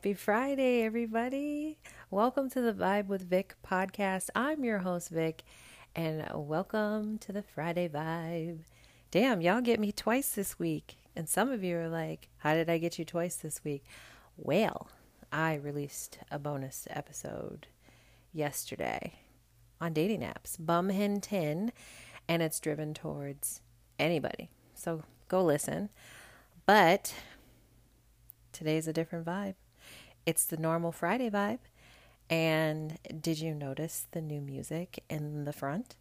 Happy Friday, everybody. Welcome to the Vibe with Vic podcast. I'm your host, Vic, and welcome to the Friday Vibe. Damn, y'all get me twice this week. And some of you are like, How did I get you twice this week? Well, I released a bonus episode yesterday on dating apps, Bum Hen 10, and it's driven towards anybody. So go listen. But today's a different vibe. It's the normal Friday vibe. And did you notice the new music in the front?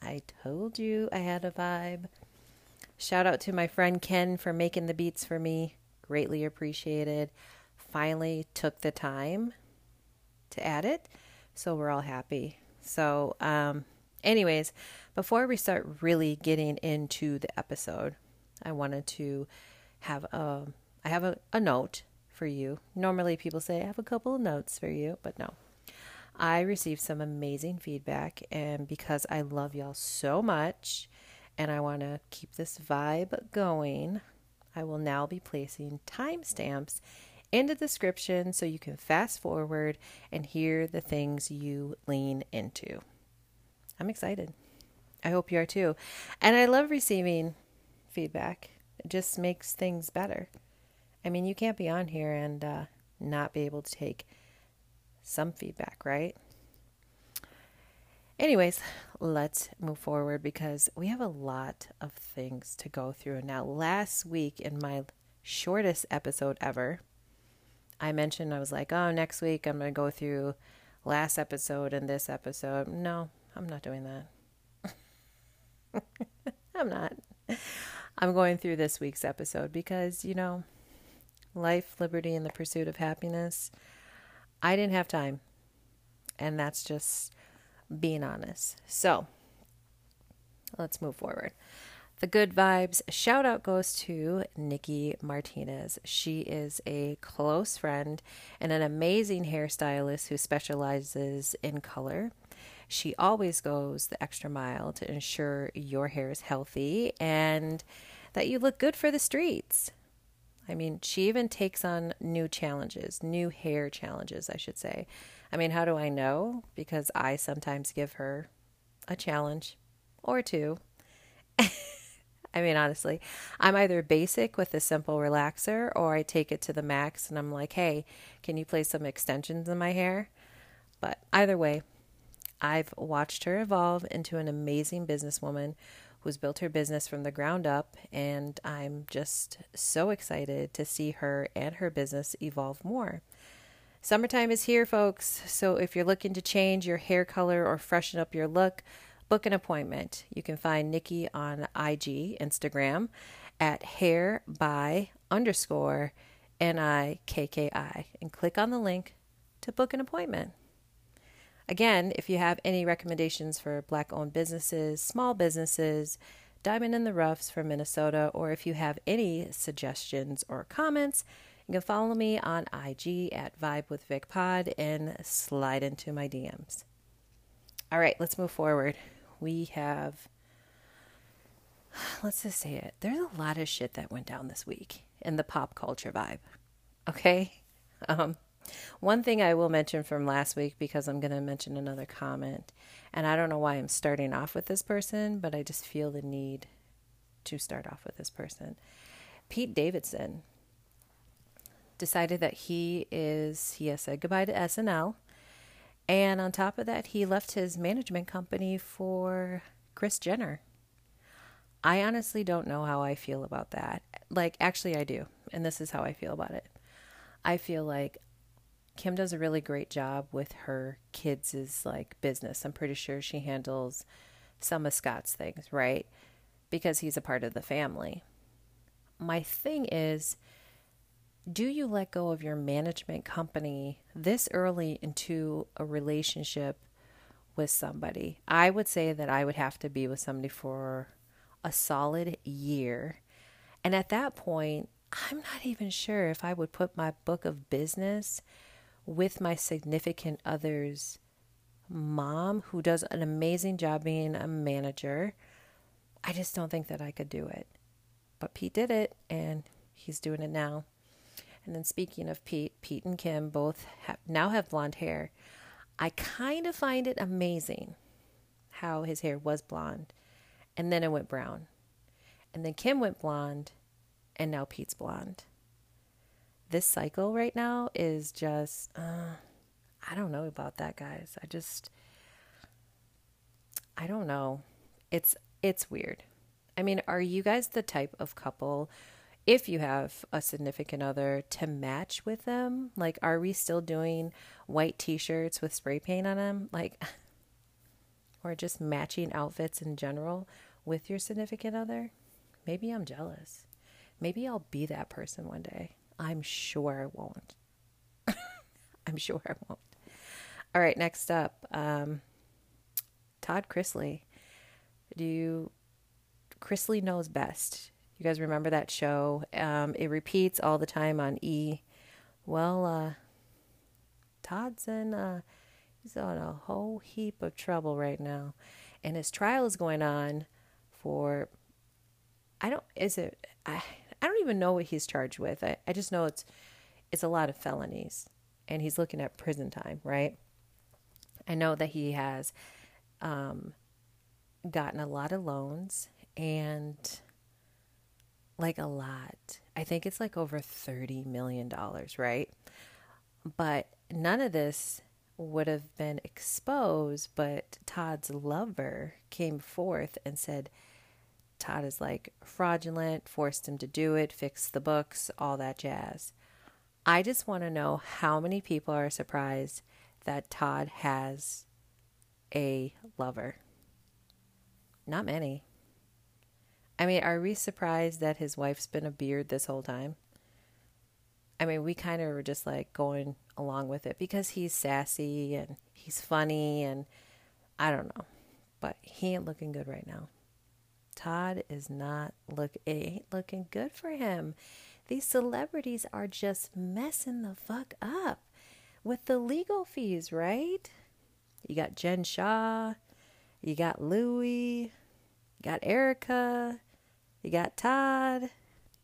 I told you I had a vibe. Shout out to my friend Ken for making the beats for me. Greatly appreciated. Finally took the time to add it. So we're all happy. So, um, anyways, before we start really getting into the episode, I wanted to have a I have a, a note for you. Normally people say I have a couple of notes for you, but no. I received some amazing feedback and because I love y'all so much and I want to keep this vibe going, I will now be placing timestamps in the description so you can fast forward and hear the things you lean into. I'm excited. I hope you are too. And I love receiving feedback. It just makes things better. I mean, you can't be on here and uh, not be able to take some feedback, right? Anyways, let's move forward because we have a lot of things to go through. Now, last week in my shortest episode ever, I mentioned I was like, oh, next week I'm going to go through last episode and this episode. No, I'm not doing that. I'm not. I'm going through this week's episode because, you know, life, liberty, and the pursuit of happiness, I didn't have time. And that's just being honest. So let's move forward. The good vibes shout out goes to Nikki Martinez. She is a close friend and an amazing hairstylist who specializes in color. She always goes the extra mile to ensure your hair is healthy and that you look good for the streets. I mean, she even takes on new challenges, new hair challenges, I should say. I mean, how do I know? Because I sometimes give her a challenge or two. I mean, honestly, I'm either basic with a simple relaxer or I take it to the max and I'm like, hey, can you place some extensions in my hair? But either way, I've watched her evolve into an amazing businesswoman who's built her business from the ground up, and I'm just so excited to see her and her business evolve more. Summertime is here, folks, so if you're looking to change your hair color or freshen up your look, book an appointment. You can find Nikki on IG, Instagram, at hair by underscore N I K K I, and click on the link to book an appointment. Again, if you have any recommendations for black owned businesses, small businesses, Diamond in the Roughs from Minnesota, or if you have any suggestions or comments, you can follow me on IG at Vibe with Vic Pod and slide into my DMs. All right, let's move forward. We have, let's just say it, there's a lot of shit that went down this week in the pop culture vibe. Okay? Um, one thing I will mention from last week because I'm going to mention another comment, and I don't know why I'm starting off with this person, but I just feel the need to start off with this person. Pete Davidson decided that he is he has said goodbye to SNL, and on top of that, he left his management company for Kris Jenner. I honestly don't know how I feel about that. Like, actually, I do, and this is how I feel about it. I feel like Kim does a really great job with her kids' like business. I'm pretty sure she handles some of Scott's things, right? Because he's a part of the family. My thing is, do you let go of your management company this early into a relationship with somebody? I would say that I would have to be with somebody for a solid year. And at that point, I'm not even sure if I would put my book of business with my significant other's mom, who does an amazing job being a manager. I just don't think that I could do it. But Pete did it, and he's doing it now. And then speaking of Pete, Pete and Kim both have, now have blonde hair. I kind of find it amazing how his hair was blonde and then it went brown. And then Kim went blonde and now Pete's blonde. This cycle right now is just, uh, I don't know about that, guys. I just, I don't know. It's it's weird. I mean, are you guys the type of couple if you have a significant other to match with them? Like are we still doing white t-shirts with spray paint on them? Like or just matching outfits in general with your significant other? Maybe I'm jealous. Maybe I'll be that person one day. I'm sure I won't. I'm sure I won't. All right, next up, um, Todd Chrisley. Do you Chrisley knows best? You guys remember that show? Um, it repeats all the time on E. Well, uh, Todd's in uh, he's on a whole heap of trouble right now, and his trial is going on for. I don't. Is it? I. I don't even know what he's charged with. I, I just know it's it's a lot of felonies, and he's looking at prison time, right? I know that he has um, gotten a lot of loans and like a lot. I think it's like over $30 million, right? But none of this would have been exposed, but Todd's lover came forth and said Todd is like fraudulent, forced him to do it, fix the books, all that jazz. I just want to know how many people are surprised that Todd has a lover. Not many. I mean, are we surprised that his wife's been a beard this whole time? I mean, we kind of were just like going along with it because he's sassy and he's funny and I don't know. But he ain't looking good right now. Todd is not look it ain't looking good for him. These celebrities are just messing the fuck up with the legal fees, right? You got Jen Shah, you got Louie, you got Erika, you got Todd.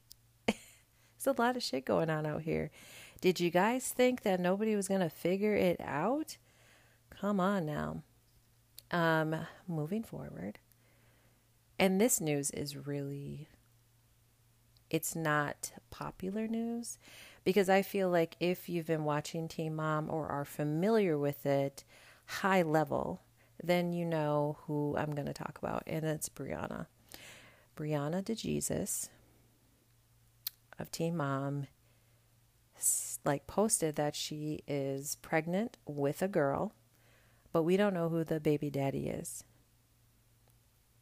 There's a lot of shit going on out here. Did you guys think that nobody was going to figure it out? Come on now. Um, moving forward. And this news is really it's not popular news because I feel like if you've been watching Teen Mom or are familiar with it high level, then you know who I'm going to talk about, and it's Briana. Briana DeJesus of Teen Mom like posted that she is pregnant with a girl, but we don't know who the baby daddy is.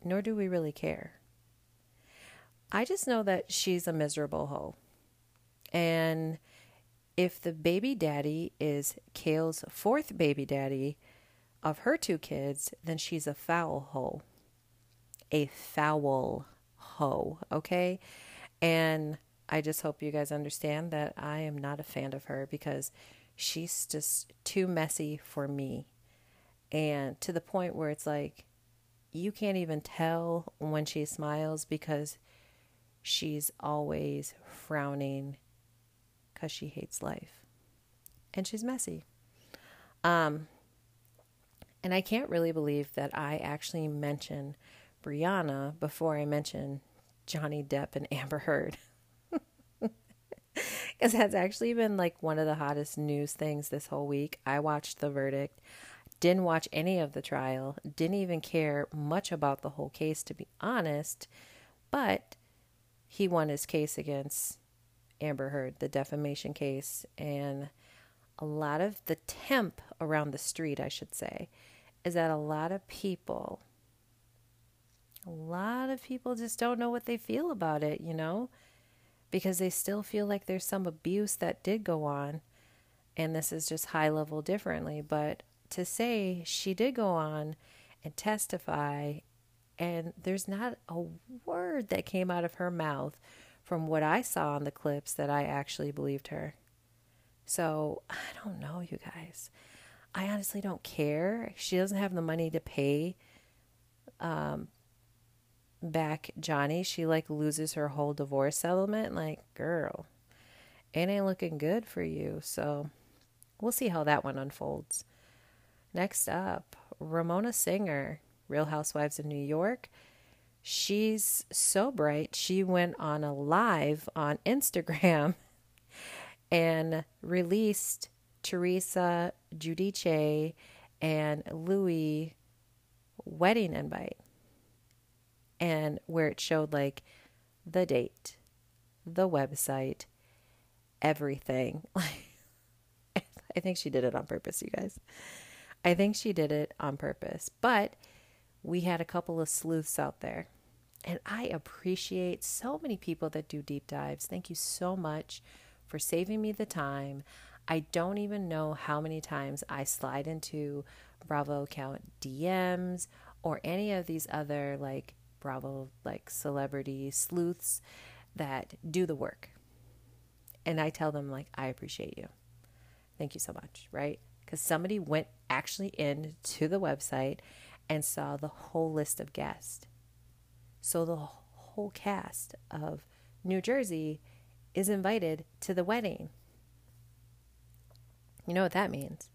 Nor do we really care. I just know that she's a miserable hoe. And if the baby daddy is Kail's fourth baby daddy of her two kids, then she's a foul hoe. A foul hoe, okay? And I just hope you guys understand that I am not a fan of her because she's just too messy for me. And to the point where it's like, you can't even tell when she smiles because she's always frowning because she hates life. And she's messy. Um, and I can't really believe that I actually mentioned Briana before I mentioned Johnny Depp and Amber Heard. Because that's actually been like one of the hottest news things this whole week. I watched the verdict, didn't watch any of the trial, didn't even care much about the whole case, to be honest. But he won his case against Amber Heard, the defamation case, and a lot of the temp around the street, I should say, is that a lot of people, a lot of people just don't know what they feel about it, you know, because they still feel like there's some abuse that did go on. And this is just high level differently. But to say she did go on and testify, and there's not a word that came out of her mouth from what I saw on the clips that I actually believed her. So I don't know, you guys. I honestly don't care. She doesn't have the money to pay um, back Johnny. She like loses her whole divorce settlement. Like, girl. it ain't looking good for you. So we'll see how that one unfolds. Next up, Ramona Singer, Real Housewives of New York. She's so bright, she went on a live on Instagram and released Teresa Giudice and Louis wedding invite. And where it showed like the date, the website, everything. I think she did it on purpose, you guys. I think she did it on purpose. But we had a couple of sleuths out there. And I appreciate so many people that do deep dives. Thank you so much for saving me the time. I don't even know how many times I slide into Bravo account DMs or any of these other like Bravo like celebrity sleuths that do the work. And I tell them like I appreciate you. Thank you so much, right? Cuz somebody went actually in to the website and saw the whole list of guests. So the whole cast of New Jersey is invited to the wedding. You know what that means?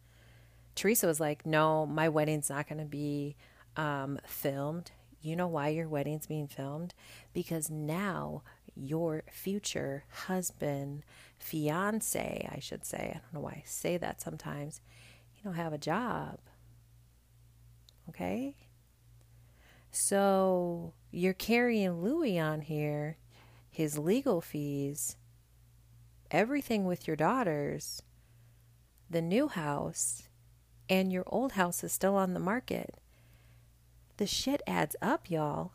Teresa was like, No, my wedding's not going to be um, filmed. You know why your wedding's being filmed? Because now your future husband, fiance, I should say, I don't know why I say that sometimes, you don't have a job. Okay? So you're carrying Louis on here, his legal fees, everything with your daughters, the new house, and your old house is still on the market. The shit adds up, y'all.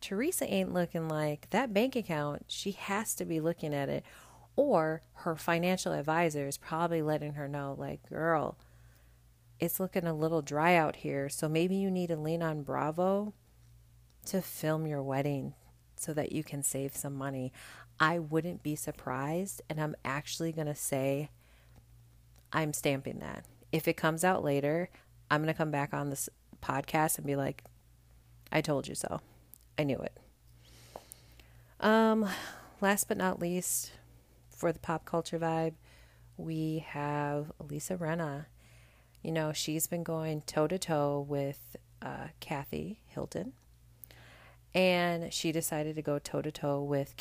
Teresa ain't looking like that bank account. She has to be looking at it. Or her financial advisor is probably letting her know, like, girl, it's looking a little dry out here. So maybe you need to lean on Bravo to film your wedding so that you can save some money. I wouldn't be surprised. And I'm actually going to say, I'm stamping that. If it comes out later, I'm going to come back on this podcast and be like, I told you so. I knew it. Um, last but not least, for the pop culture vibe, we have Lisa Rinna. You know, she's been going toe to toe with uh, Kathy Hilton, and she decided to go toe to toe with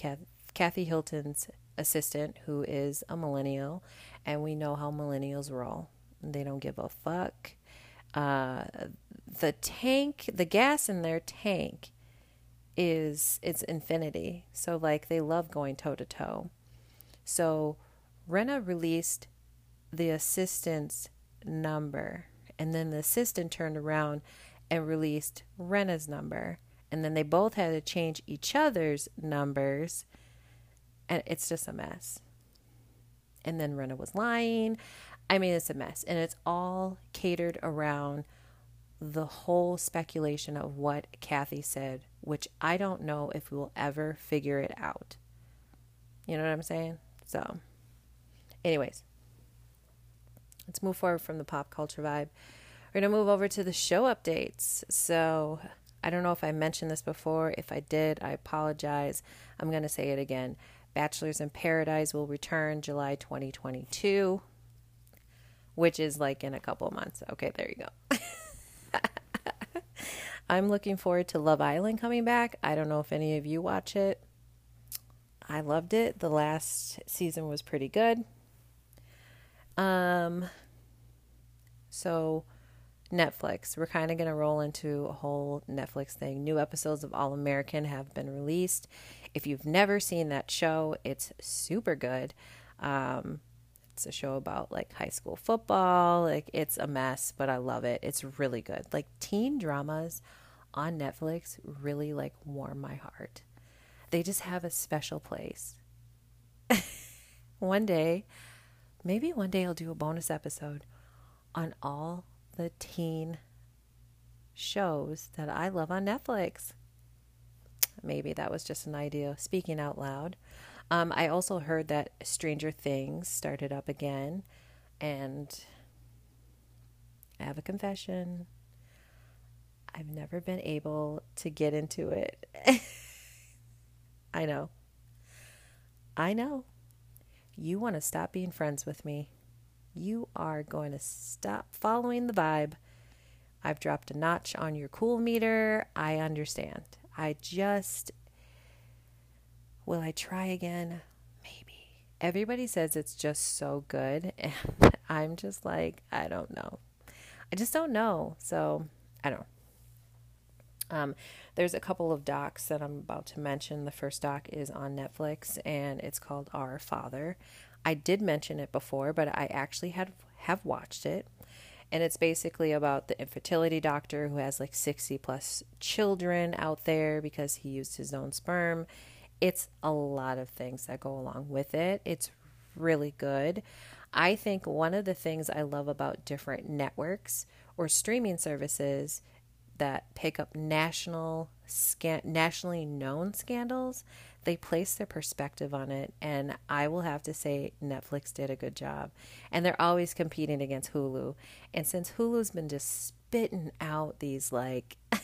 Kathy Hilton's assistant, who is a millennial, and we know how millennials roll. They don't give a fuck. Uh, the tank, the gas in their tank is it's infinity. So like they love going toe to toe. So Rinna released the assistant's number and then the assistant turned around and released Rinna's number and then they both had to change each other's numbers and it's just a mess. And then Rinna was lying. I mean, it's a mess. And it's all catered around the whole speculation of what Kathy said, which I don't know if we'll ever figure it out. You know what I'm saying? So, anyways, let's move forward from the pop culture vibe. We're going to move over to the show updates. So, I don't know if I mentioned this before. If I did, I apologize. I'm going to say it again. Bachelors in Paradise will return July 2022 which is like in a couple months. Okay, there you go. I'm looking forward to Love Island coming back. I don't know if any of you watch it. I loved it. The last season was pretty good. Um so Netflix. We're kind of going to roll into a whole Netflix thing. New episodes of All American have been released. If you've never seen that show, it's super good. Um, it's a show about like high school football. Like it's a mess, but I love it. It's really good. Like teen dramas on Netflix really like warm my heart. They just have a special place. one day, maybe one day I'll do a bonus episode on all the teen shows that I love on Netflix. Maybe that was just an idea speaking out loud. Um, I also heard that Stranger Things started up again, and I have a confession. I've never been able to get into it. I know. I know. you want to stop being friends with me. You are going to stop following the vibe. I've dropped a notch on your cool meter. I understand. I just. Will I try again? Maybe. Everybody says it's just so good. And I'm just like, I don't know. I just don't know. So I don't know. Um, there's a couple of docs that I'm about to mention. The first doc is on Netflix and it's called Our Father. I did mention it before, but I actually had have watched it. And it's basically about the infertility doctor who has like 60 plus children out there because he used his own sperm. It's a lot of things that go along with it. It's really good. I think one of the things I love about different networks or streaming services that pick up national scan- nationally known scandals. They place their perspective on it and i will have to say netflix did a good job. And they're always competing against hulu. And since hulu's been just spitting out these like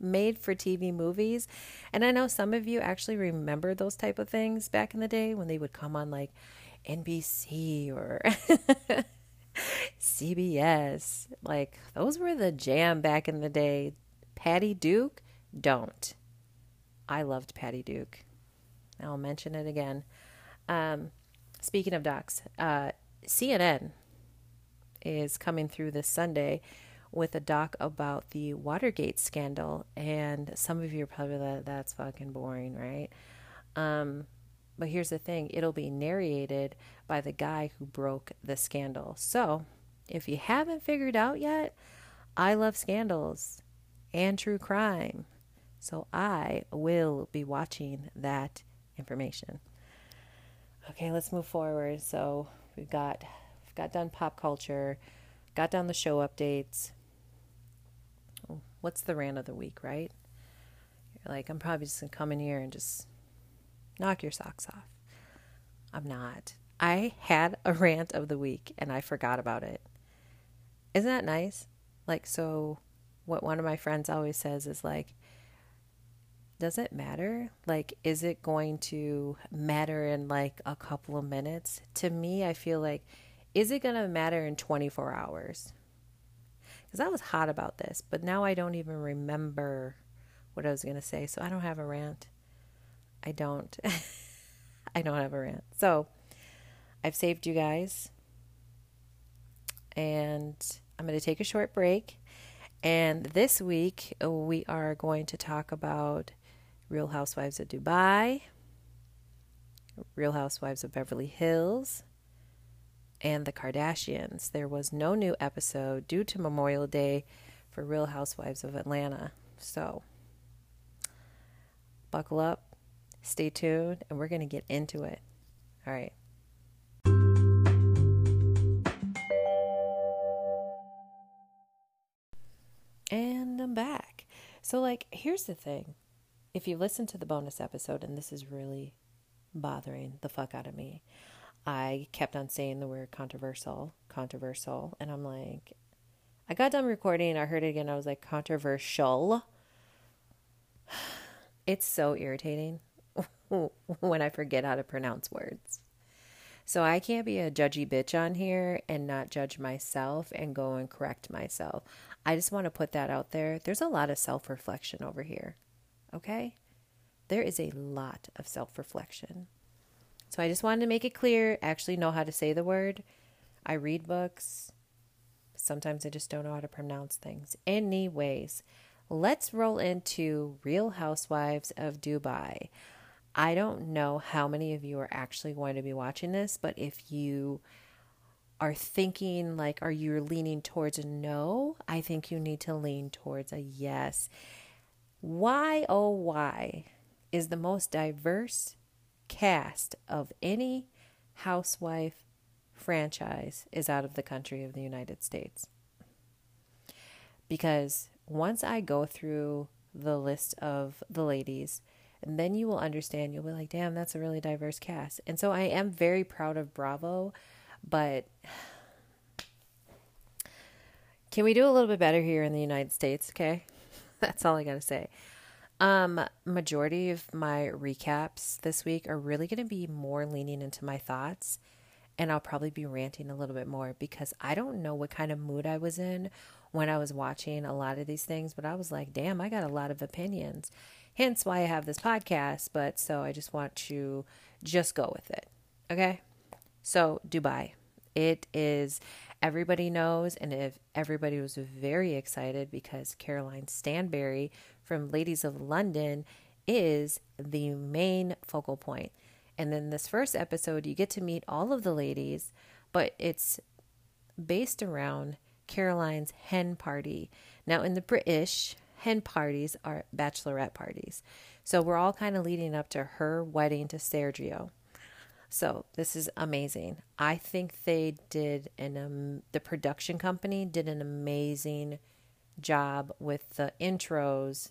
made for tv movies and i know some of you actually remember those type of things back in the day when they would come on like nbc or CBS. Like, those were the jam back in the day. Patty Duke, don't. I loved Patty Duke. I'll mention it again. Um, speaking of docs, uh, CNN is coming through this Sunday with a doc about the Watergate scandal. And some of you are probably like, that's fucking boring, right? Um, but here's the thing it'll be narrated by the guy who broke the scandal. So if you haven't figured out yet, I love scandals and true crime. So I will be watching that information. Okay, let's move forward. So we've got we've got done pop culture, got down the show updates. What's the rant of the week, right? You're like, I'm probably just gonna come in here and just knock your socks off. I'm not. I had a rant of the week and I forgot about it. Isn't that nice? Like, so what one of my friends always says is like, does it matter? Like, is it going to matter in like a couple of minutes? To me, I feel like, is it going to matter in 24 hours? Because I was hot about this, but now I don't even remember what I was going to say. So I don't have a rant. I don't. I don't have a rant. So I've saved you guys. And I'm going to take a short break. And this week, we are going to talk about Real Housewives of Dubai, Real Housewives of Beverly Hills, and the Kardashians. There was no new episode due to Memorial Day for Real Housewives of Atlanta. So, buckle up, Stay tuned, and we're going to get into it. All right. I'm back. So, like, here's the thing. If you listen to the bonus episode, and this is really bothering the fuck out of me, I kept on saying the word controversial, controversial, and I'm like, I got done recording, I heard it again, I was like, controversial. It's so irritating. when I forget how to pronounce words. So I can't be a judgy bitch on here and not judge myself and go and correct myself. I just want to put that out there. There's a lot of self reflection over here. Okay? There is a lot of self reflection. So I just wanted to make it clear, actually know how to say the word. I read books. Sometimes I just don't know how to pronounce things. Anyways, let's roll into Real Housewives of Dubai. I don't know how many of you are actually going to be watching this, but if you are thinking like, are you leaning towards a no? I think you need to lean towards a yes. Why, oh, why is the most diverse cast of any housewife franchise is out of the country of the United States? Because once I go through the list of the ladies, and then you will understand. You'll be like, damn, that's a really diverse cast. And so I am very proud of Bravo, but can we do a little bit better here in the United States? Okay. That's all I got to say. Um, majority of my recaps this week are really going to be more leaning into my thoughts, and I'll probably be ranting a little bit more because I don't know what kind of mood I was in when I was watching a lot of these things, but I was like, damn, I got a lot of opinions. Hence why I have this podcast, but so I just want to just go with it. Okay? So, Dubai. It is everybody knows and if everybody was very excited because Caroline Stanbury from Ladies of London is the main focal point. And then this first episode you get to meet all of the ladies, but it's based around Caroline's hen party. Now, in the British, hen parties are bachelorette parties. So we're all kind of leading up to her wedding to Sergio. So this is amazing. I think they did an um, the production company did an amazing job with the intros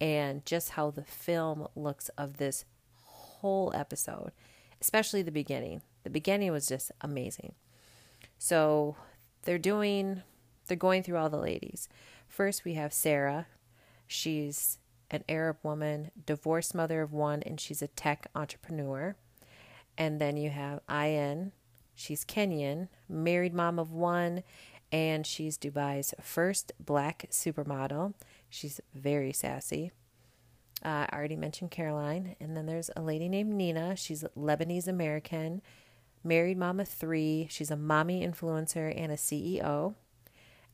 and just how the film looks of this whole episode, especially the beginning. The beginning was just amazing. So they're doing they're going through all the ladies. First we have Sarah. She's an Arab woman, divorced mother of one, and she's a tech entrepreneur. And then you have Ayan. She's Kenyan, married mom of one, and she's Dubai's first black supermodel. She's very sassy. Uh, I already mentioned Caroline. And then there's a lady named Nina. She's Lebanese American, married mom of three. She's a mommy influencer and a CEO.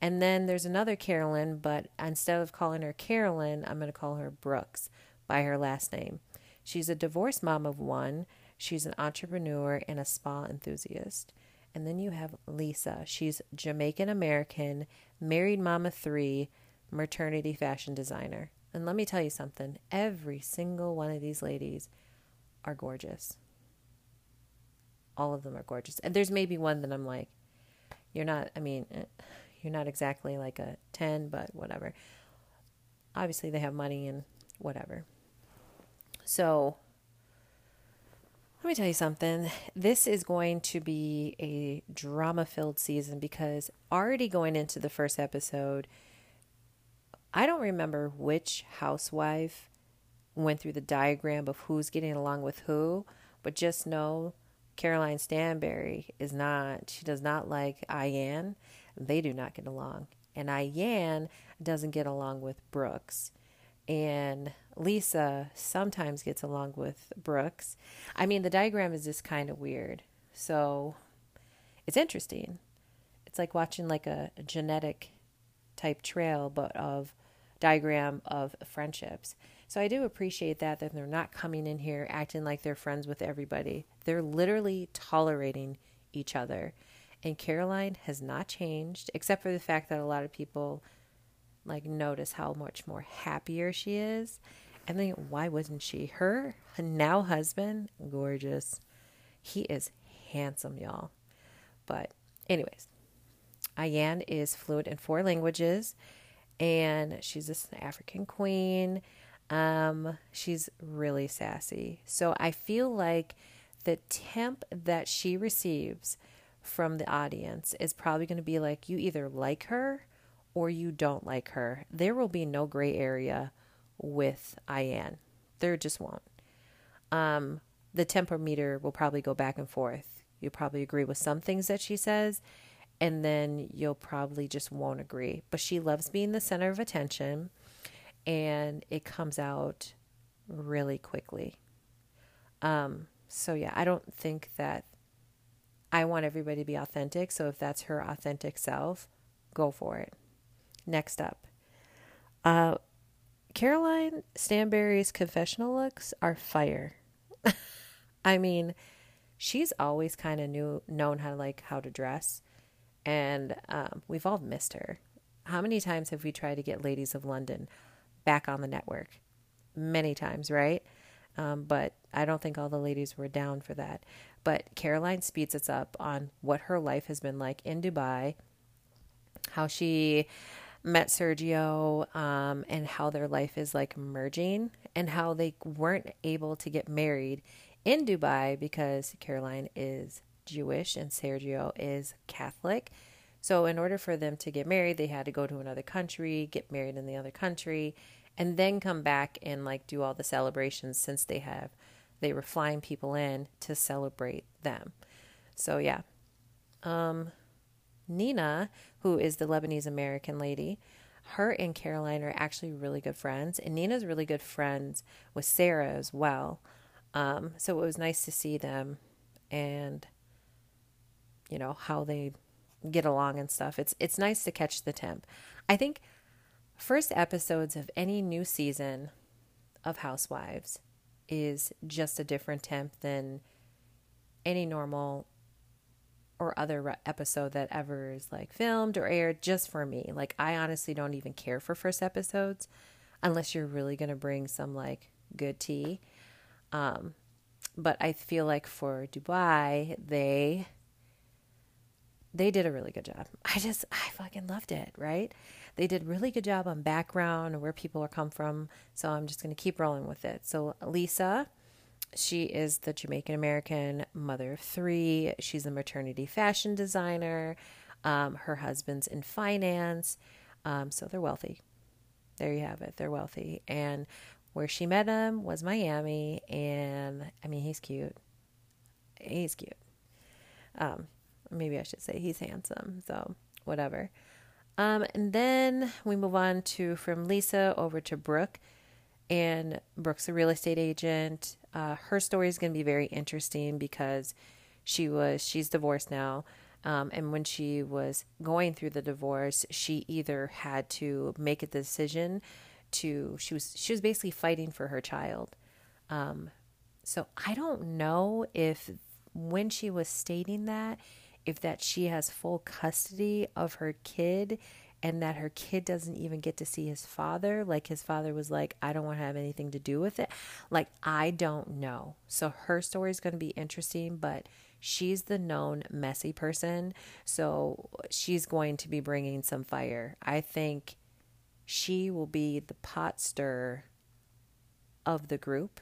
And then there's another Carolyn, but instead of calling her Carolyn, I'm going to call her Brooks by her last name. She's a divorced mom of one. She's an entrepreneur and a spa enthusiast. And then you have Lisa. She's Jamaican American, married mama three, maternity fashion designer. And let me tell you something every single one of these ladies are gorgeous. All of them are gorgeous. And there's maybe one that I'm like, you're not, I mean, eh, you're not exactly like a 10, but whatever. Obviously, they have money and whatever. So, let me tell you something. This is going to be a drama filled season because already going into the first episode, I don't remember which housewife went through the diagram of who's getting along with who, but just know Caroline Stanbury is not, she does not like Ayan. They do not get along. And Ayan doesn't get along with Brooks. And Lisa sometimes gets along with Brooks. I mean, the diagram is just kind of weird. So it's interesting. It's like watching like a, genetic type trail, but of diagram of friendships. So I do appreciate that that they're not coming in here acting like they're friends with everybody. They're literally tolerating each other. And Caroline has not changed except for the fact that a lot of people like notice how much more happier she is. And then why wasn't she? Her now husband, gorgeous. He is handsome, y'all. But anyways, Ayan is fluent in four languages and she's this African queen um, she's really sassy. So I feel like the temp that she receives from the audience is probably going to be like you either like her or you don't like her. There will be no gray area with Ayan. There just won't. Um, the tempometer will probably go back and forth. You'll probably agree with some things that she says, and then you'll probably just won't agree. But she loves being the center of attention and it comes out really quickly. Um, so yeah, I don't think that I want everybody to be authentic. So if that's her authentic self, go for it. Next up, uh, Caroline Stanbury's confessional looks are fire. I mean, she's always kind of knew known how to like how to dress, and um, we've all missed her. How many times have we tried to get Ladies of London? back on the network many times, right? Um, but I don't think all the ladies were down for that. But Caroline speeds us up on what her life has been like in Dubai, how she met Sergio, um, and how their life is like merging, and how they weren't able to get married in Dubai because Caroline is Jewish and Sergio is Catholic. So, in order for them to get married, they had to go to another country, get married in the other country, and then come back and like do all the celebrations since they have they were flying people in to celebrate them. So yeah. Um Nina, who is the Lebanese American lady, her and Caroline are actually really good friends, and Nina's really good friends with Sarah as well. Um, so it was nice to see them and you know how they get along and stuff. It's it's nice to catch the temp. I think first episodes of any new season of Housewives is just a different temp than any normal or other episode that ever is like filmed or aired just for me. Like I honestly don't even care for first episodes unless you're really going to bring some like good tea. Um but I feel like for Dubai, they they did a really good job. I just I fucking loved it, right? They did really good job on background and where people are come from. So I'm just going to keep rolling with it. So Lisa, she is the Jamaican American mother of three. She's a maternity fashion designer. Um, her husband's in finance. Um, so they're wealthy. There you have it. They're wealthy. And where she met him was Miami. And I mean, he's cute. He's cute. Um, maybe I should say he's handsome. So whatever. Um, and then we move on to from Lisa over to Brooke. And Brooke's a real estate agent. Uh, her story is going to be very interesting because she was she's divorced now. Um, and when she was going through the divorce, she either had to make a decision to she was she was basically fighting for her child. Um, so I don't know if when she was stating that if that she has full custody of her kid and that her kid doesn't even get to see his father. Like his father was like i don't want to have anything to do with it. Like i don't know. So her story is going to be interesting but she's the known messy person. So she's going to be bringing some fire. I think she will be the pot stir of the group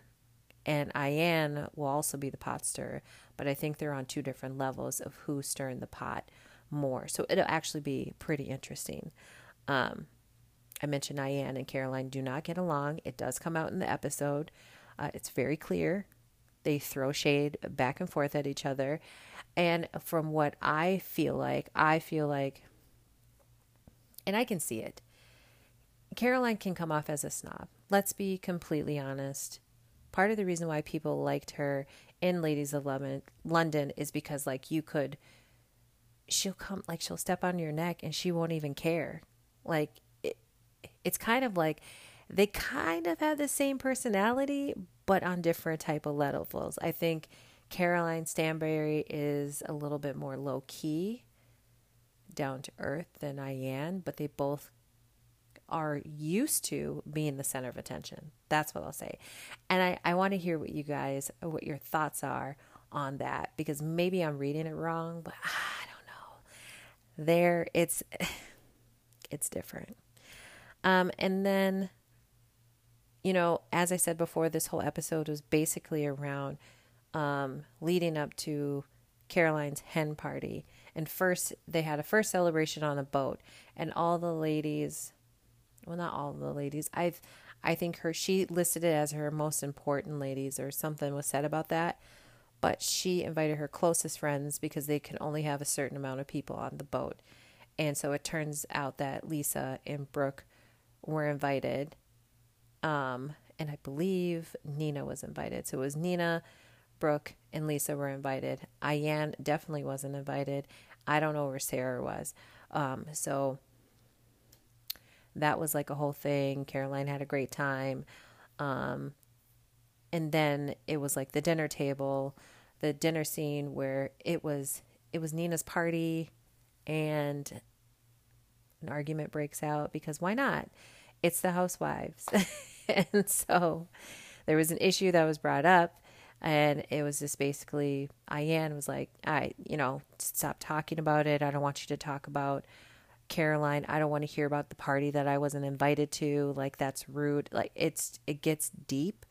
and Ayan will also be the pot stirrer, but I think they're on two different levels of who's stirring the pot more. So it'll actually be pretty interesting. Um, I mentioned Ayan and Caroline do not get along. It does come out in the episode. Uh, it's very clear. They throw shade back and forth at each other. And from what I feel like, I feel like, and I can see it, Caroline can come off as a snob. Let's be completely honest part of the reason why people liked her in Ladies of London is because like you could she'll come like she'll step on your neck and she won't even care. Like it, it's kind of like they kind of have the same personality but on different type of levels. I think Caroline Stanbury is a little bit more low key, down to earth than Ayan, but they both are used to being the center of attention. That's what I'll say. And I, I want to hear what you guys, what your thoughts are on that because maybe I'm reading it wrong, but I know. There, it's, it's different. Um, and then, you know, as I said before, this whole episode was basically around um, leading up to Caroline's hen party. And first, they had a first celebration on a boat, and all the ladies well not all the ladies i've i think her she listed it as her most important ladies or something was said about that but she invited her closest friends because they can only have a certain amount of people on the boat. And so it turns out that lisa and brooke were invited um and i believe nina was invited. So it was nina brooke and lisa were invited. Ayan definitely wasn't invited. I don't know where sarah was. Um so that was like a whole thing. Caroline had a great time. Um, and then it was like the dinner table, the dinner scene where it was it was Nina's party and an argument breaks out because why not? It's the housewives. and so there was an issue that was brought up and it was just basically Ayan was like, I, you know, stop talking about it. I don't want you to talk about Caroline, I don't want to hear about the party that I wasn't invited to. Like that's rude. Like it's it gets deep.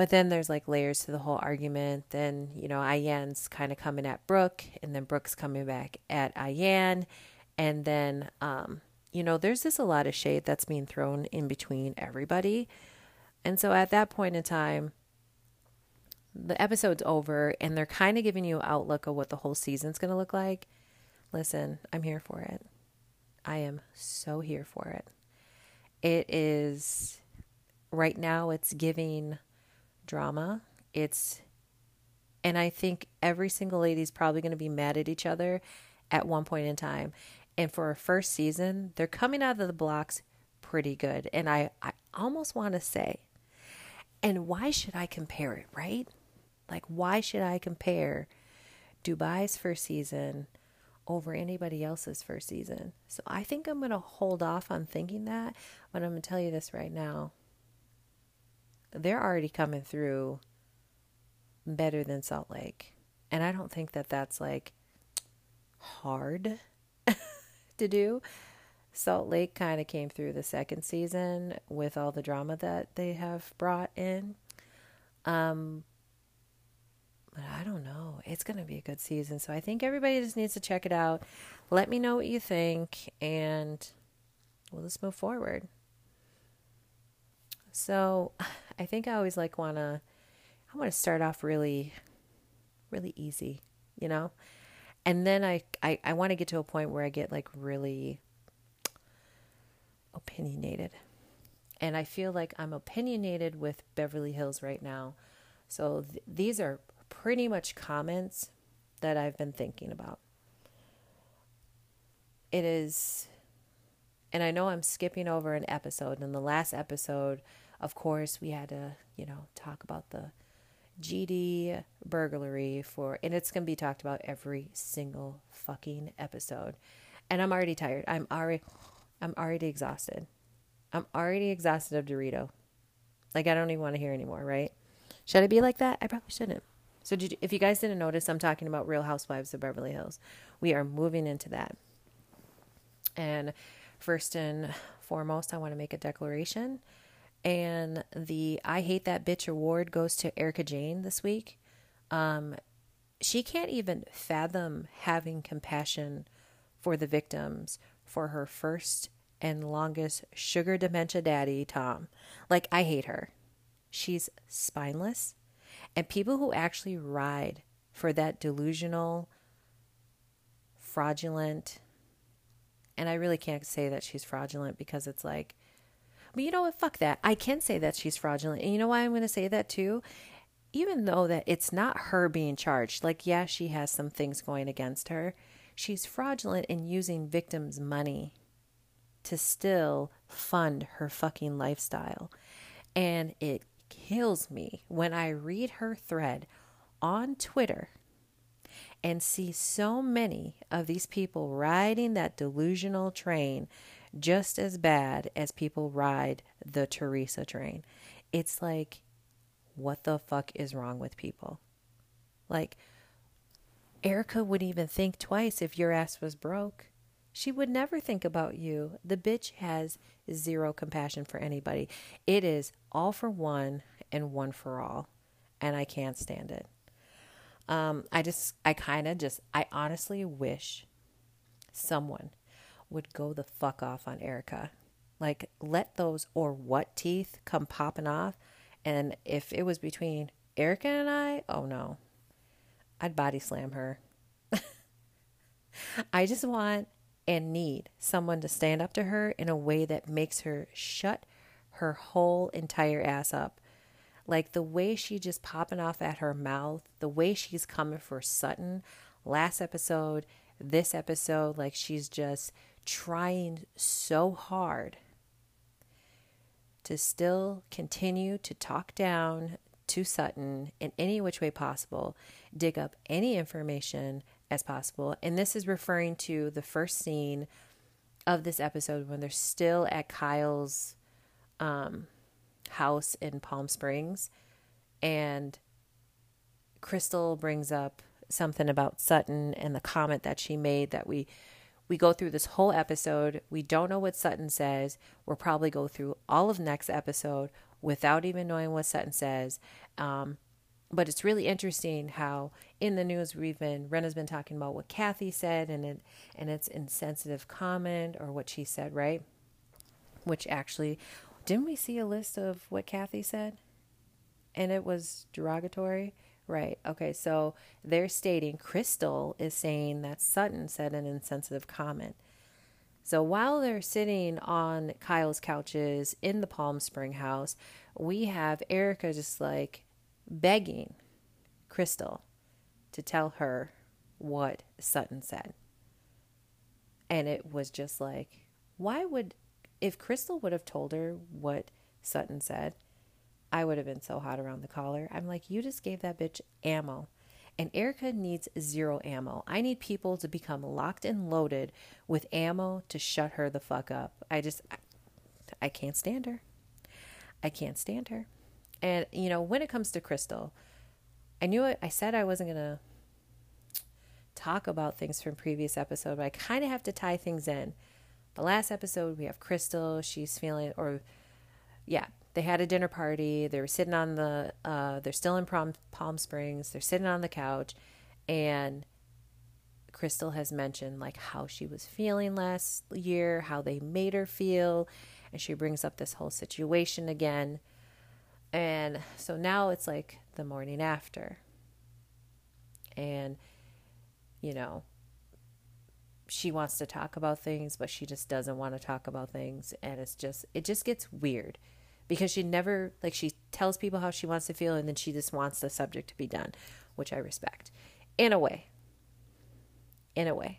But then there's like layers to the whole argument. Then, you know, Ayan's kind of coming at Brooke, and then Brooke's coming back at Ayan. And then um, you know, there's just a lot of shade that's being thrown in between everybody. And so at that point in time, the episode's over and they're kind of giving you an outlook of what the whole season's going to look like. Listen, I'm here for it. I am so here for it. It is right now it's giving drama. It's and I think every single lady's probably going to be mad at each other at one point in time. And for a first season, they're coming out of the blocks pretty good. And I, I almost want to say, and why should I compare it, right? Like, why should I compare Dubai's first season over anybody else's first season? So I think I'm going to hold off on thinking that, but I'm going to tell you this right now. They're already coming through better than Salt Lake. And I don't think that that's like hard to do. Salt Lake kind of came through the second season with all the drama that they have brought in. Um, but I don't know. It's going to be a good season. So I think everybody just needs to check it out. Let me know what you think, and we'll just move forward. So I think I always like want to I want to start off really, really easy, you know? And then I, I, I want to get to a point where I get like really opinionated. And I feel like I'm opinionated with Beverly Hills right now. So th- these are pretty much comments that I've been thinking about. It is, and I know I'm skipping over an episode. In the last episode, of course, we had to, you know, talk about the GD burglary for, and it's going to be talked about every single fucking episode. And I'm already tired. I'm already, I'm already exhausted. I'm already exhausted of Dorito. Like I don't even want to hear anymore, right? Should I be like that? I probably shouldn't. So you, if you guys didn't notice, I'm talking about Real Housewives of Beverly Hills. We are moving into that. And first and foremost, I want to make a declaration and the I Hate That Bitch award goes to Erika Jayne this week. Um, she can't even fathom having compassion for the victims for her first and longest sugar dementia daddy, Tom. Like, I hate her. She's spineless. And people who actually ride for that delusional, fraudulent, and I really can't say that she's fraudulent because it's like but you know what? Fuck that. I can say that she's fraudulent. And you know why I'm going to say that too? Even though that it's not her being charged. Like, yeah, she has some things going against her. She's fraudulent in using victims' money to still fund her fucking lifestyle. And it kills me when I read her thread on Twitter and see so many of these people riding that delusional train just as bad as people ride the Teresa train. It's like, what the fuck is wrong with people? Like, Erika wouldn't even think twice if your ass was broke. She would never think about you. The bitch has zero compassion for anybody. It is all for one and one for all. And I can't stand it. Um, I just, I kind of just, I honestly wish someone would go the fuck off on Erika. Like, let those or what teeth come popping off. And if it was between Erika and I, oh no, I'd body slam her. I just want and need someone to stand up to her in a way that makes her shut her whole entire ass up. Like the way she just popping off at her mouth, the way she's coming for Sutton last episode, this episode, like she's just trying so hard to still continue to talk down to Sutton in any which way possible, dig up any information as possible. And this is referring to the first scene of this episode when they're still at Kyle's um, house in Palm Springs. And Crystal brings up something about Sutton and the comment that she made that we we go through this whole episode. We don't know what Sutton says. We'll probably go through all of next episode without even knowing what Sutton says. Um, but it's really interesting how in the news we've been Rinna's been talking about what Kathy said and it and it's insensitive comment or what she said, right? Which actually didn't we see a list of what Kathy said? And it was derogatory. Right. Okay. So they're stating Crystal is saying that Sutton said an insensitive comment. So while they're sitting on Kyle's couches in the Palm Spring house, we have Erika just like begging Crystal to tell her what Sutton said. And it was just like, why would, if Crystal would have told her what Sutton said, I would have been so hot around the collar. I'm like, you just gave that bitch ammo. And Erika needs zero ammo. I need people to become locked and loaded with ammo to shut her the fuck up. I just, I, I can't stand her. I can't stand her. And, you know, when it comes to Crystal, I knew it, I said I wasn't going to talk about things from previous episode, but I kind of have to tie things in. The last episode, we have Crystal. She's feeling, or yeah, they had a dinner party. They were sitting on the, uh, they're still in Palm, Palm Springs. They're sitting on the couch, and Crystal has mentioned like how she was feeling last year, how they made her feel, and she brings up this whole situation again. And so now it's like the morning after. And, you know, she wants to talk about things, but she just doesn't want to talk about things. And it's just, it just gets weird because she never, like, she tells people how she wants to feel and then she just wants the subject to be done, which I respect in a way. In a way.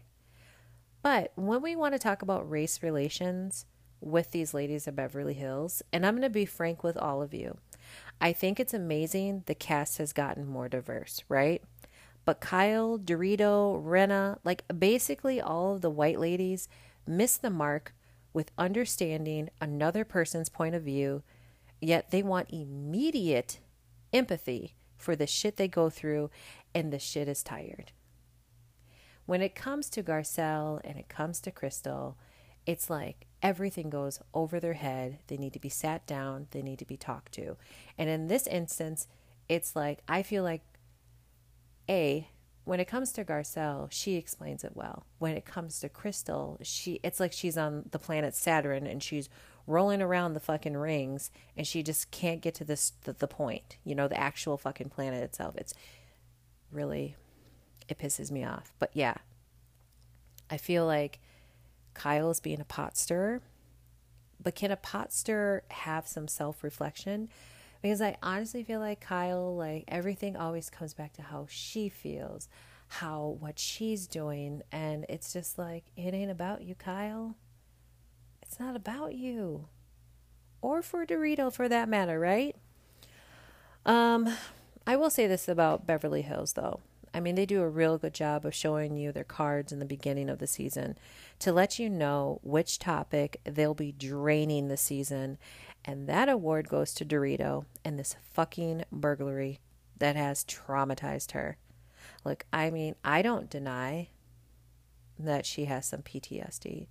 But when we want to talk about race relations with these ladies of Beverly Hills, and I'm going to be frank with all of you, I think it's amazing the cast has gotten more diverse, right? But Kyle, Dorito, Rinna, like basically all of the white ladies miss the mark with understanding another person's point of view, yet they want immediate empathy for the shit they go through, and the shit is tired. When it comes to Garcelle and it comes to Crystal, it's like everything goes over their head. They need to be sat down, they need to be talked to. And in this instance, it's like I feel like A, when it comes to Garcelle, she explains it well. When it comes to Crystal, she it's like she's on the planet Saturn and she's rolling around the fucking rings and she just can't get to this the, the point, you know, the actual fucking planet itself. It's really it pisses me off. But yeah. I feel like Kyle is being a pot stirrer. But can a pot stirrer have some self reflection? Because I honestly feel like Kyle, like everything always comes back to how she feels, how what she's doing. And it's just like, it ain't about you, Kyle. It's not about you. Or for Dorito for that matter, right? Um, I will say this about Beverly Hills though. I mean, they do a real good job of showing you their cards in the beginning of the season to let you know which topic they'll be draining the season. And that award goes to Dorito and this fucking burglary that has traumatized her. Look, I mean, I don't deny that she has some PTSD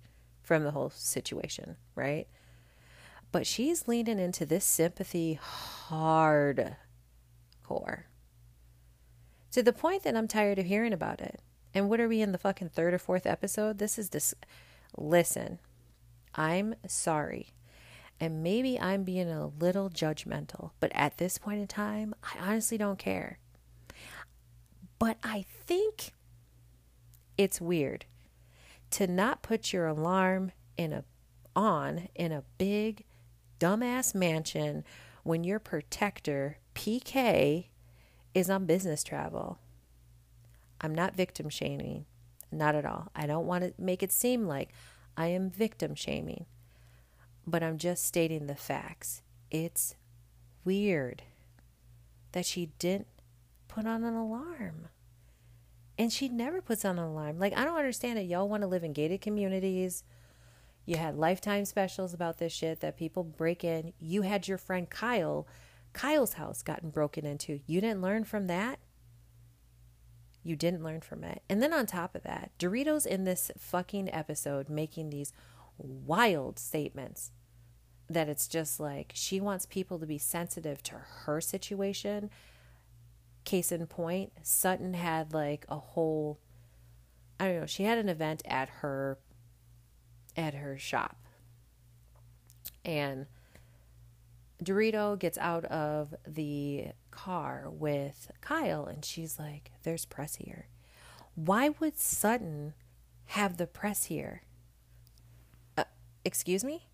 from the whole situation, right? But she's leaning into this sympathy hard core to the point that I'm tired of hearing about it. And what are we in the fucking third or fourth episode? This is this. Listen, I'm sorry. And maybe I'm being a little judgmental, but at this point in time, I honestly don't care. But I think it's weird to not put your alarm in a on in a big dumbass mansion when your protector PK is on business travel. I'm not victim shaming, not at all. I don't want to make it seem like I am victim shaming, but I'm just stating the facts. It's weird that she didn't put on an alarm. And she never puts on an alarm. Like, I don't understand it. Y'all want to live in gated communities. You had lifetime specials about this shit that people break in. You had your friend Kyle Kyle's house gotten broken into. You didn't learn from that? You didn't learn from it. And then on top of that, Doritos in this fucking episode making these wild statements that it's just like she wants people to be sensitive to her situation. Case in point, Sutton had like a whole I don't know, she had an event at her at her shop. And Dorito gets out of the car with Kyle and she's like, There's press here. Why would Sutton have the press here? Uh, excuse me?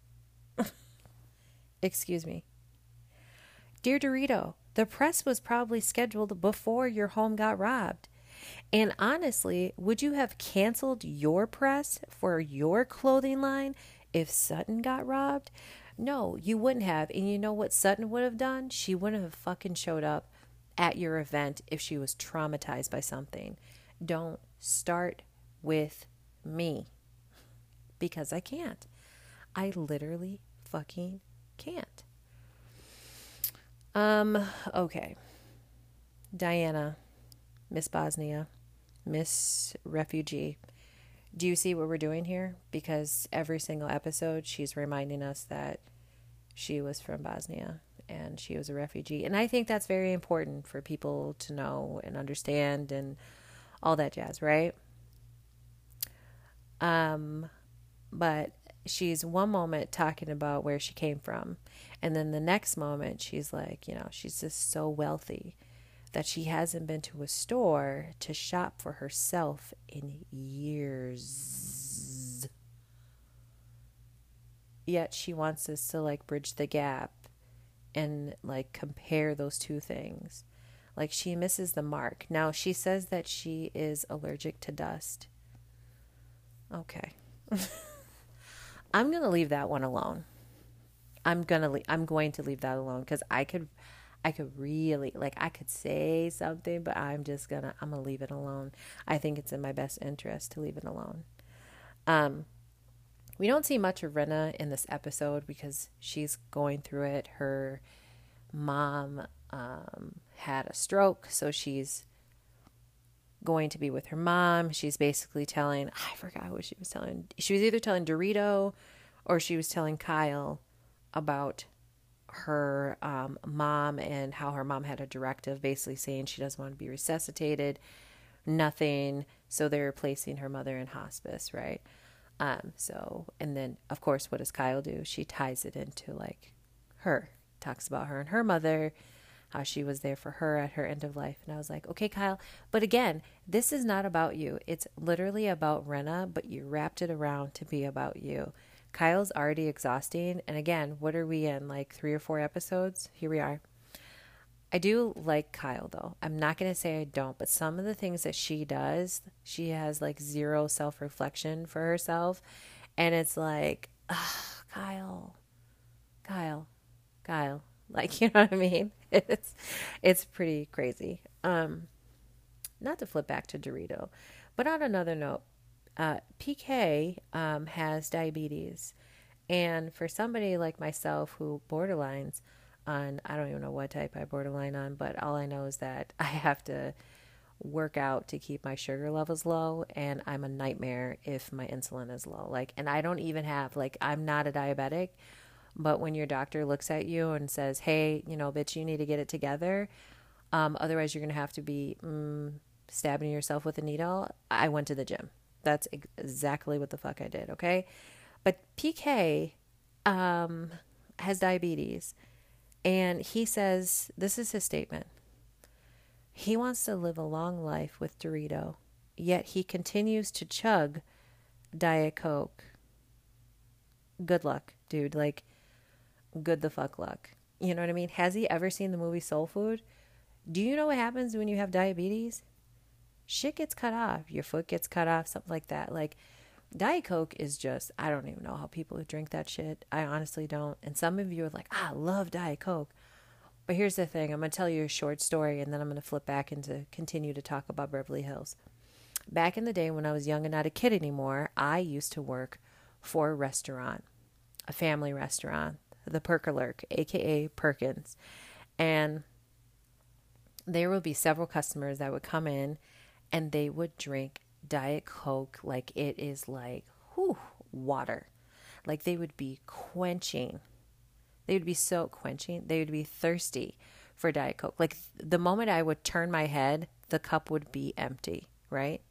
excuse me. Dear Dorito, the press was probably scheduled before your home got robbed. And honestly, would you have canceled your press for your clothing line if Sutton got robbed? No, you wouldn't have. And you know what Sutton would have done? She wouldn't have fucking showed up at your event if she was traumatized by something. Don't start with me because I can't. I literally fucking can't. Um, okay. Diana, Miss Bosnia, Miss Refugee. Do you see what we're doing here? Because every single episode, she's reminding us that she was from Bosnia and she was a refugee. And I think that's very important for people to know and understand and all that jazz, right? Um, but she's one moment talking about where she came from, and then the next moment she's like, you know, she's just so wealthy that she hasn't been to a store to shop for herself in years. Yet she wants us to like bridge the gap and like compare those two things. Like she misses the mark. Now she says that she is allergic to dust. Okay. I'm going to leave that one alone. I'm going to I'm going to leave that alone cuz I could I could really like I could say something, but I'm just going to I'm going to leave it alone. I think it's in my best interest to leave it alone. Um we don't see much of Rinna in this episode because she's going through it. Her mom um, had a stroke, so she's going to be with her mom. She's basically telling, I forgot what she was telling. She was either telling Dorito or she was telling Kyle about her um, mom and how her mom had a directive basically saying she doesn't want to be resuscitated, nothing. So they're placing her mother in hospice, right? Um, so, and then of course, what does Kyle do? She ties it into like her, talks about her and her mother how she was there for her at her end of life. And I was like, okay, Kyle. But again, this is not about you. It's literally about Rinna, but you wrapped it around to be about you. Kyle's already exhausting. And again, what are we in? Like three or four episodes? Here we are. I do like Kyle though. I'm not going to say I don't, but some of the things that she does, she has like zero self reflection for herself. And it's like, Kyle, Kyle, Kyle, like, you know what I mean? It's it's pretty crazy. Um not to flip back to Dorito, but on another note, uh, PK um, has diabetes, and for somebody like myself who borderlines on, I don't even know what type I borderline on, but all I know is that I have to work out to keep my sugar levels low, and I'm a nightmare if my insulin is low. Like, and I don't even have like I'm not a diabetic, but when your doctor looks at you and says, hey, you know, bitch, you need to get it together, um, otherwise you're going to have to be mm, stabbing yourself with a needle, I went to the gym. That's exactly what the fuck I did, okay? But PK um, has diabetes, and he says this is his statement. He wants to live a long life with Dorito, yet he continues to chug Diet Coke. Good luck, dude. Like, good the fuck luck. You know what I mean? Has he ever seen the movie Soul Food? Do you know what happens when you have diabetes? Shit gets cut off. Your foot gets cut off, something like that. Like, Diet Coke is just, I don't even know how people drink that shit. I honestly don't. And some of you are like, ah, I love Diet Coke. But here's the thing I'm going to tell you a short story and then I'm going to flip back and to continue to talk about Beverly Hills. Back in the day when I was young and not a kid anymore, I used to work for a restaurant, a family restaurant the Perkalurk, aka Perkins. And there would be several customers that would come in and they would drink Diet Coke like it is like whew, water. Like they would be quenching. They would be so quenching. They would be thirsty for Diet Coke. Like the moment I would turn my head, the cup would be empty, right?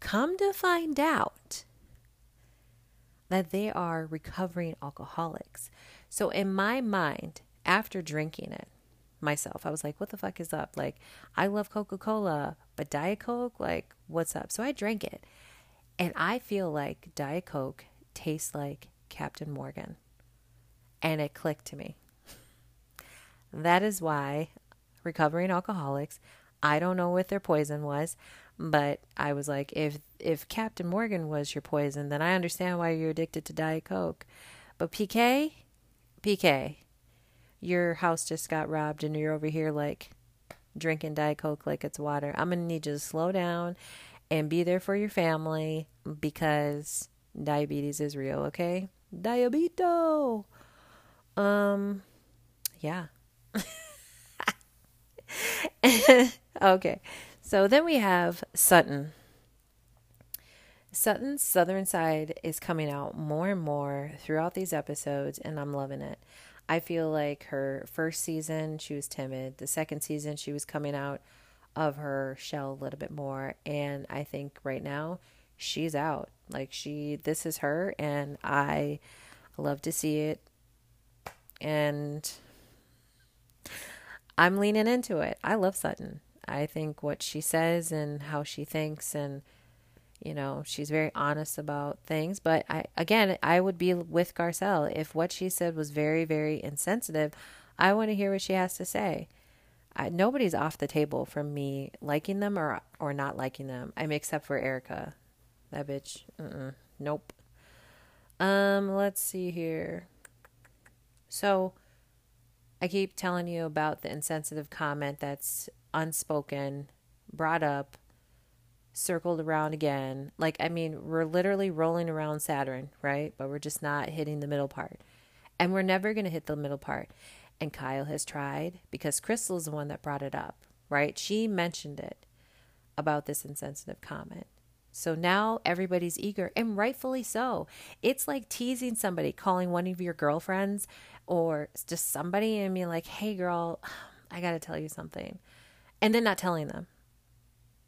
Come to find out that they are recovering alcoholics. So in my mind, after drinking it myself, I was like, what the fuck is up? Like, I love Coca Cola, but Diet Coke, like, what's up? So I drank it. And I feel like Diet Coke tastes like Captain Morgan. And it clicked to me. That is why recovering alcoholics, I don't know what their poison was, but I was like, if if Captain Morgan was your poison, then I understand why you're addicted to Diet Coke. But PK, PK, your house just got robbed and you're over here like drinking Diet Coke like it's water. I'm gonna need you to slow down and be there for your family because diabetes is real, okay? Diabito. Um yeah. okay. So then we have Sutton. Sutton's Southern Side is coming out more and more throughout these episodes, and I'm loving it. I feel like her first season, she was timid. The second season, she was coming out of her shell a little bit more. And I think right now, she's out. Like, she, this is her, and I love to see it. And I'm leaning into it. I love Sutton. I think what she says and how she thinks and you know, she's very honest about things, but I again, I would be with Garcelle if what she said was very very insensitive. I want to hear what she has to say. I, nobody's off the table from me liking them or or not liking them. I mean, except for erika that bitch. Mm-mm, nope. Um, let's see here. So, I keep telling you about the insensitive comment that's unspoken, brought up, circled around again. Like, I mean, we're literally rolling around Saturn, right? But we're just not hitting the middle part. And we're never going to hit the middle part. And Kyle has tried because Crystal's the one that brought it up, right? She mentioned it about this insensitive comment. So now everybody's eager, and rightfully so. It's like teasing somebody, calling one of your girlfriends or just somebody and being like, hey, girl, I got to tell you something. And then not telling them.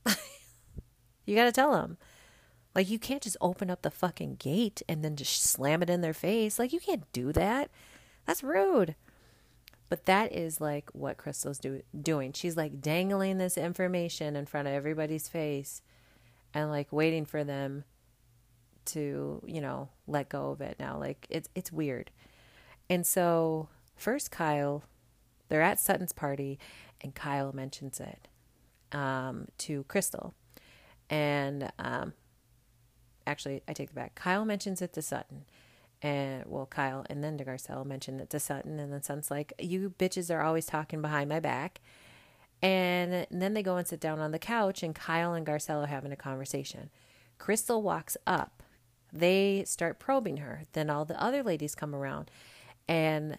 you got to tell them. Like, you can't just open up the fucking gate and then just slam it in their face. Like, you can't do that. That's rude. But that is like what Crystal's do- doing. She's like dangling this information in front of everybody's face and like waiting for them to, you know, let go of it now. Like it's it's weird. And so first Kyle, they're at Sutton's party and Kyle mentions it um, to Crystal. And um, actually, I take the back. Kyle mentions it to Sutton. And well, Kyle and then to Garcelle mentioned it to Sutton. And then Sutton's like, You bitches are always talking behind my back. And then they go and sit down on the couch, and Kyle and Garcelle are having a conversation. Crystal walks up. They start probing her. Then all the other ladies come around. And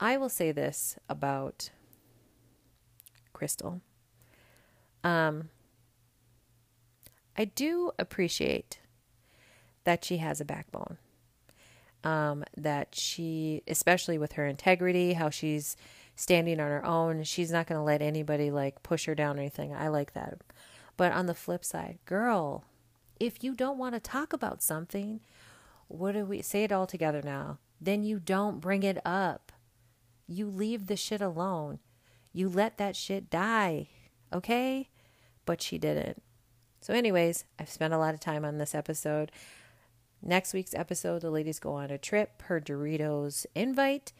I will say this about Crystal. Um, I do appreciate that she has a backbone. Um, that she, especially with her integrity, how she's standing on her own. She's not going to let anybody like push her down or anything. I like that. But on the flip side, girl, if you don't want to talk about something, what do we say it all together now? Then you don't bring it up. You leave the shit alone. You let that shit die. Okay? But she didn't. So, anyways, I've spent a lot of time on this episode. Next week's episode, the ladies go on a trip per Doritos invite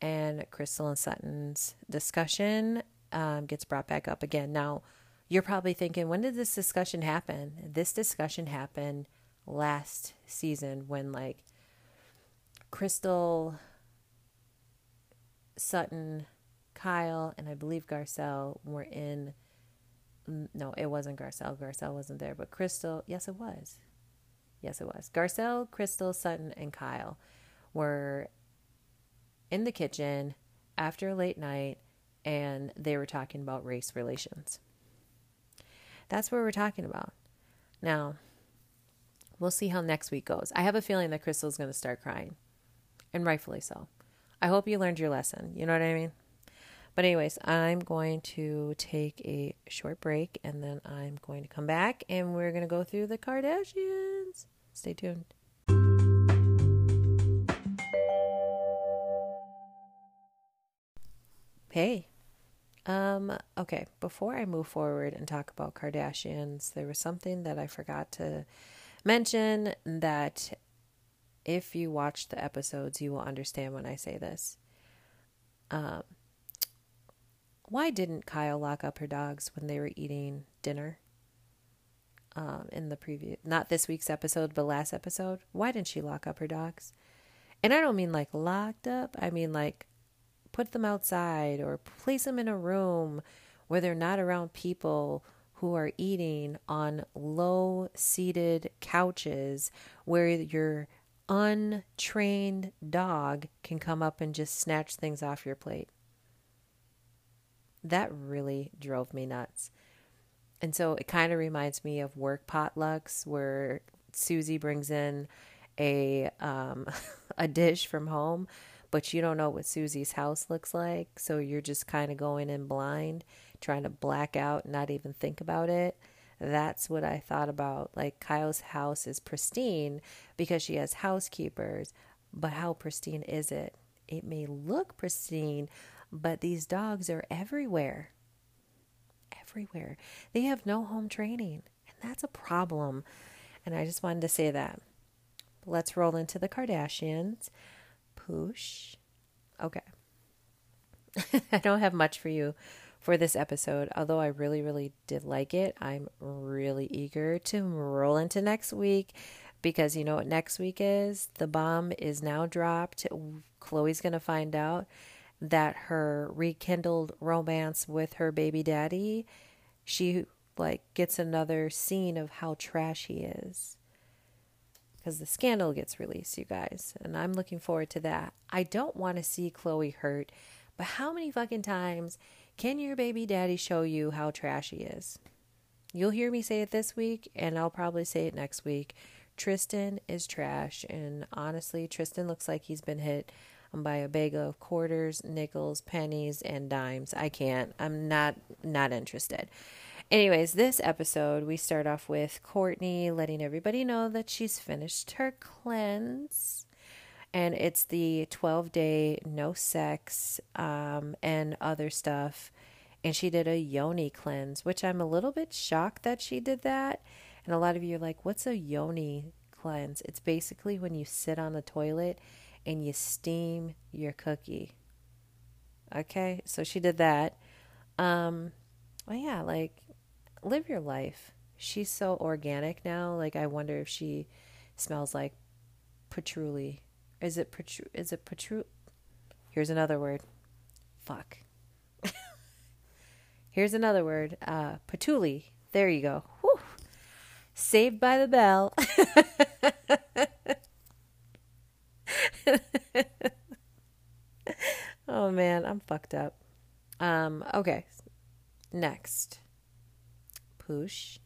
and Crystal and Sutton's discussion um, gets brought back up again. Now, you're probably thinking, when did this discussion happen? This discussion happened last season when, like, Crystal, Sutton, Kyle, and I believe Garcelle were in. No, it wasn't Garcelle. Garcelle wasn't there, but Crystal, yes, it was. Yes, it was. Garcelle, Crystal, Sutton, and Kyle were in the kitchen after a late night and they were talking about race relations. That's what we're talking about. Now, we'll see how next week goes. I have a feeling that Crystal's going to start crying, and rightfully so. I hope you learned your lesson. You know what I mean? But, anyways, I'm going to take a short break and then I'm going to come back and we're going to go through the Kardashians. Stay tuned. Hey. Um, okay, before I move forward and talk about Kardashians, there was something that I forgot to mention that if you watch the episodes, you will understand when I say this. Um, why didn't Kyle lock up her dogs when they were eating dinner? Um, in the previous, not this week's episode, but last episode. Why didn't she lock up her dogs? And I don't mean like locked up. I mean like put them outside or place them in a room where they're not around people who are eating on low seated couches where your untrained dog can come up and just snatch things off your plate. That really drove me nuts. And so it kind of reminds me of work potlucks where Susie brings in a um, a dish from home, but you don't know what Susie's house looks like, so you're just kind of going in blind, trying to black out, not even think about it. That's what I thought about. Like Kyle's house is pristine because she has housekeepers, but how pristine is it? It may look pristine, but these dogs are everywhere. Everywhere. They have no home training, and that's a problem. And I just wanted to say that. Let's roll into the Kardashians. Poosh. Okay. I don't have much for you for this episode. Although I really, really did like it, I'm really eager to roll into next week because you know what next week is? The bomb is now dropped. Khloe's going to find out that her rekindled romance with her baby daddy, she like gets another scene of how trash he is. Because the scandal gets released, you guys. And I'm looking forward to that. I don't want to see Khloe hurt, but how many fucking times can your baby daddy show you how trash he is? You'll hear me say it this week, and I'll probably say it next week. Tristan is trash, and honestly, Tristan looks like he's been hit by a bag of quarters, nickels, pennies, and dimes. I can't. I'm not not interested. Anyways, this episode we start off with Kourtney letting everybody know that she's finished her cleanse and it's the 12 day no sex um, and other stuff. And she did a yoni cleanse, which I'm a little bit shocked that she did that. And a lot of you are like, what's a yoni cleanse? It's basically when you sit on the toilet and you steam your cookie. Okay, so she did that. Um, well, yeah, like live your life. She's so organic now. Like, I wonder if she smells like patchouli is it protru- is it protru- Here's another word. Fuck. Here's another word. Uh, patchouli. There you go. Whew. Saved by the bell. oh man, I'm fucked up. Um, okay. Next. Poosh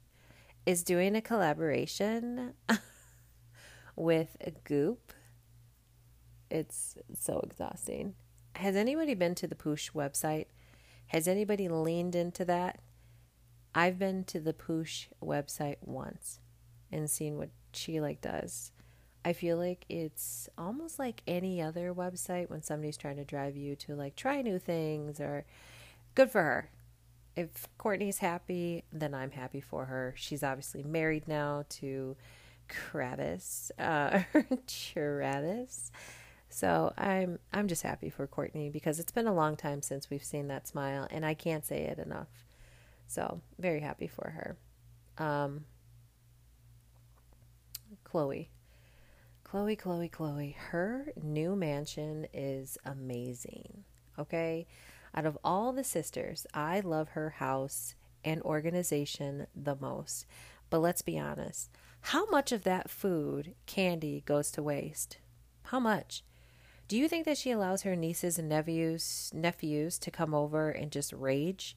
is doing a collaboration with Goop it's so exhausting. Has anybody been to the Poosh website? Has anybody leaned into that? I've been to the Poosh website once and seen what she like does. I feel like it's almost like any other website when somebody's trying to drive you to like try new things or good for her. If Kourtney's happy, then I'm happy for her. She's obviously married now to Travis. Uh, Travis. So I'm I'm just happy for Courtney because it's been a long time since we've seen that smile, and I can't say it enough. So very happy for her. Um, Khloe, Khloe, Chloe, Khloe, Her new mansion is amazing. Okay, out of all the sisters, I love her house and organization the most. But let's be honest, how much of that food, candy goes to waste? How much? Do you think that she allows her nieces and nephews nephews to come over and just rage?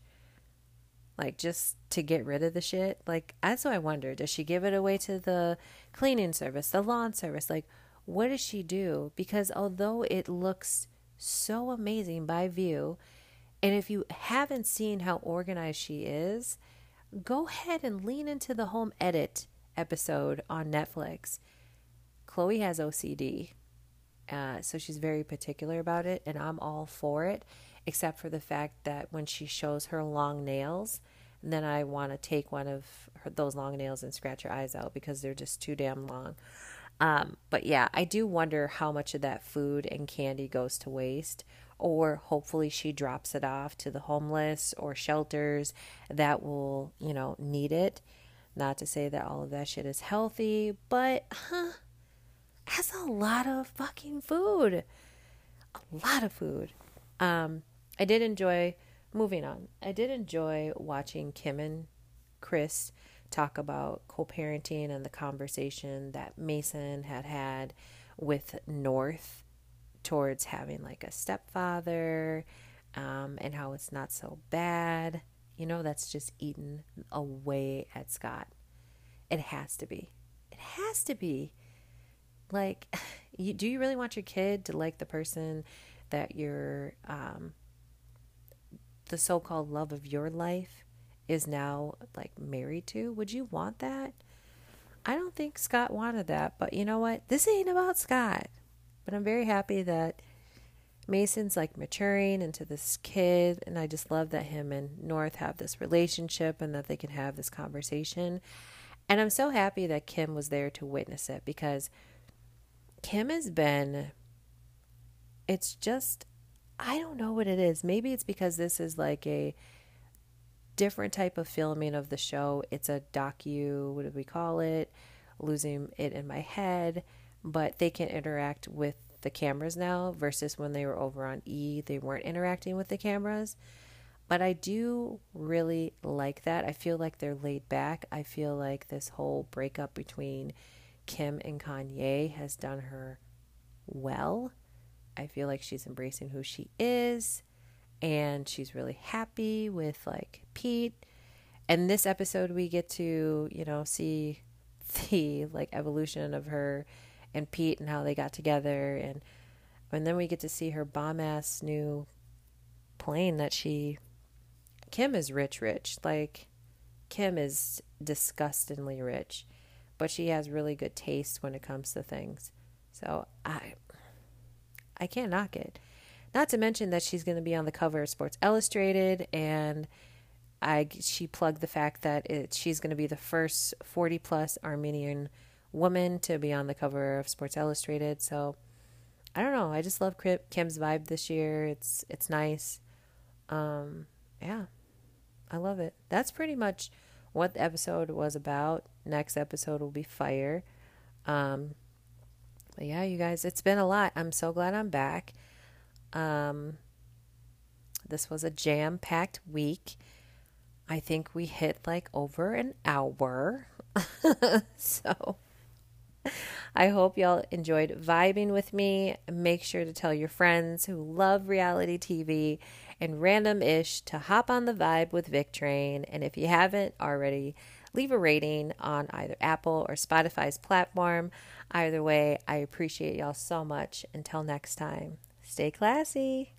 Like just to get rid of the shit? Like what I wonder. Does she give it away to the cleaning service, the lawn service? Like what does she do? Because although it looks so amazing by view, And if you haven't seen how organized she is, go ahead and lean into the home edit episode on Netflix. Khloe has OCD, uh, so she's very particular about it, and I'm all for it, except for the fact that when she shows her long nails, then I want to take one of her, those long nails and scratch her eyes out because they're just too damn long. Um, but yeah, I do wonder how much of that food and candy goes to waste, or hopefully she drops it off to the homeless or shelters that will, you know, need it. Not to say that all of that shit is healthy, but huh, that's a lot of fucking food. A lot of food. Um, I did enjoy moving on. I did enjoy watching Kim and Kris talk about co-parenting and the conversation that Mason had had with North towards having like a stepfather um, and how it's not so bad. You know, that's just eaten away at Scott. It has to be. It has to be. Like, you, do you really want your kid to like the person that you're, um, the so called love of your life is now like married to? Would you want that? I don't think Scott wanted that, but you know what? This ain't about Scott. But I'm very happy that Mason's like maturing into this kid, and I just love that him and North have this relationship and that they can have this conversation. And I'm so happy that Kim was there to witness it because Kim has been, it's just, I don't know what it is. Maybe it's because this is like a different type of filming of the show. It's a docu, what do we call it? Losing it in my head, but they can interact with the cameras now versus when they were over on E, they weren't interacting with the cameras. But I do really like that. I feel like they're laid back. I feel like this whole breakup between Kim and Kanye has done her well. I feel like she's embracing who she is and she's really happy with like Pete. And this episode we get to, you know, see the like evolution of her and Pete and how they got together and and then we get to see her bomb ass new plane that she Kim is rich rich. Like Kim is disgustingly rich, but she has really good taste when it comes to things. So I I can't knock it. Not to mention that she's going to be on the cover of Sports Illustrated, and I she plugged the fact that it, she's going to be the first 40 plus Armenian woman to be on the cover of Sports Illustrated. So I don't know. I just love Kim's vibe this year. It's it's nice. Um, yeah, I love it. That's pretty much what the episode was about. Next episode will be fire. Um, yeah, you guys, it's been a lot. I'm so glad I'm back. Um, this was a jam packed week. I think we hit like over an hour. so I hope y'all enjoyed vibing with me. Make sure to tell your friends who love reality TV and random ish to hop on the vibe with Vic Train. And if you haven't already, leave a rating on either Apple or Spotify's platform. Either way, I appreciate y'all so much. Until next time. Stay classy.